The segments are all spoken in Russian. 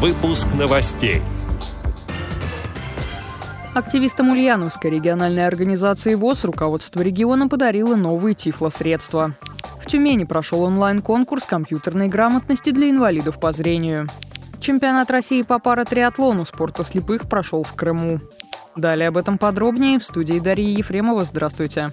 Выпуск новостей. Активистам Ульяновской региональной организации ВОЗ руководство региона подарило новые тифлосредства. В Тюмени прошел онлайн-конкурс компьютерной грамотности для инвалидов по зрению. Чемпионат России по паратриатлону спорта слепых прошел в Крыму. Далее об этом подробнее в студии Дарьи Ефремова. Здравствуйте.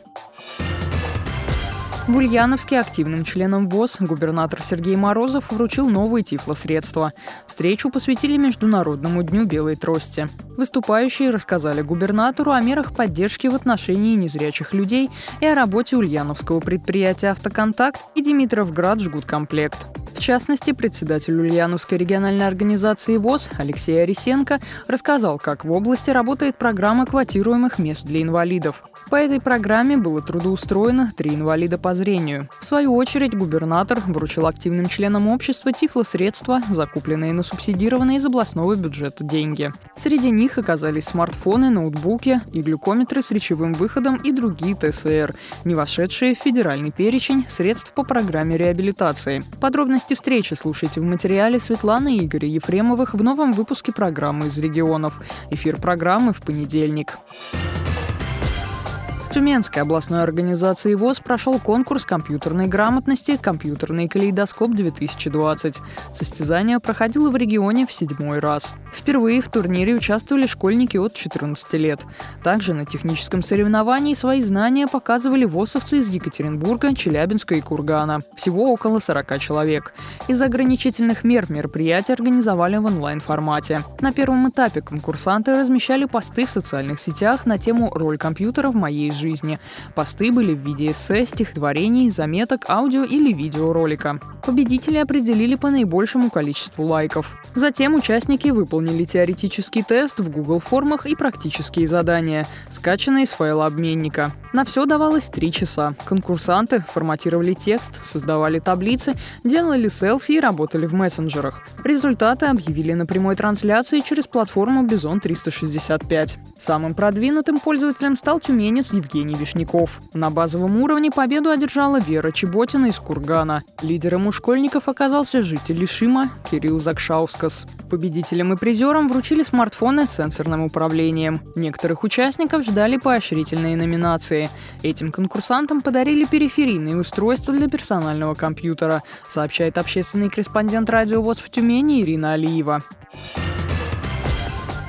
В Ульяновске активным членам ВОЗ губернатор Сергей Морозов вручил новые тифлосредства. Встречу посвятили Международному дню белой трости. Выступающие рассказали губернатору о мерах поддержки в отношении незрячих людей и о работе ульяновского предприятия «Автоконтакт» и Димитровград жгут комплект. В частности, председатель Ульяновской региональной организации ВОЗ Алексей Арисенко рассказал, как в области работает программа квотируемых мест для инвалидов. По этой программе было трудоустроено три инвалида по зрению. В свою очередь губернатор вручил активным членам общества тифлосредства, закупленные на субсидированные из областного бюджета деньги. Среди них оказались смартфоны, ноутбуки и глюкометры с речевым выходом и другие ТСР, не вошедшие в федеральный перечень средств по программе реабилитации. Подробности встречи слушайте в материале Светланы и Игоря Ефремовых в новом выпуске программы из регионов. Эфир программы в понедельник. Тюменской областной организации ВОЗ прошел конкурс компьютерной грамотности «Компьютерный калейдоскоп-2020». Состязание проходило в регионе в седьмой раз. Впервые в турнире участвовали школьники от 14 лет. Также на техническом соревновании свои знания показывали ВОСовцы из Екатеринбурга, Челябинска и Кургана. Всего около 40 человек. Из ограничительных мер мероприятия организовали в онлайн-формате. На первом этапе конкурсанты размещали посты в социальных сетях на тему «Роль компьютера в моей жизни» жизни. Посты были в виде эссе, стихотворений, заметок, аудио или видеоролика. Победители определили по наибольшему количеству лайков. Затем участники выполнили теоретический тест в Google формах и практические задания, скачанные из файла обменника. На все давалось три часа. Конкурсанты форматировали текст, создавали таблицы, делали селфи и работали в мессенджерах. Результаты объявили на прямой трансляции через платформу Бизон 365. Самым продвинутым пользователем стал тюменец Евгений Вишняков. На базовом уровне победу одержала Вера Чеботина из Кургана. Лидером у школьников оказался житель Лишима Кирилл Закшаускас. Победителям и призерам вручили смартфоны с сенсорным управлением. Некоторых участников ждали поощрительные номинации. Этим конкурсантам подарили периферийные устройства для персонального компьютера, сообщает общественный корреспондент радио ВОЗ в Тюмени Ирина Алиева.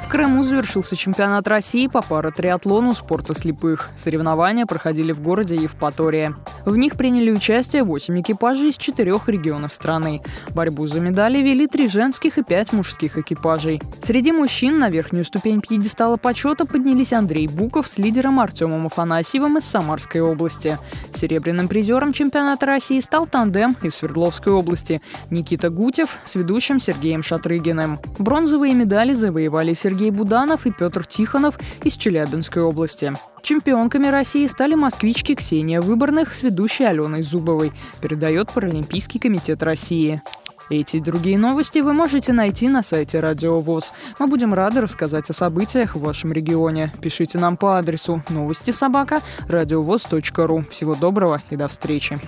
В Крыму завершился чемпионат России по паратриатлону спорта слепых. Соревнования проходили в городе Евпатория. В них приняли участие 8 экипажей из четырех регионов страны. Борьбу за медали вели три женских и пять мужских экипажей. Среди мужчин на верхнюю ступень пьедестала почета поднялись Андрей Буков с лидером Артемом Афанасьевым из Самарской области. Серебряным призером чемпионата России стал тандем из Свердловской области Никита Гутев с ведущим Сергеем Шатрыгиным. Бронзовые медали завоевали Сергей Буданов и Петр Тихонов из Челябинской области. Чемпионками России стали москвички Ксения Выборных с ведущей Аленой Зубовой, передает Паралимпийский комитет России. Эти и другие новости вы можете найти на сайте Радио ВОЗ. Мы будем рады рассказать о событиях в вашем регионе. Пишите нам по адресу новости собака ру. Всего доброго и до встречи.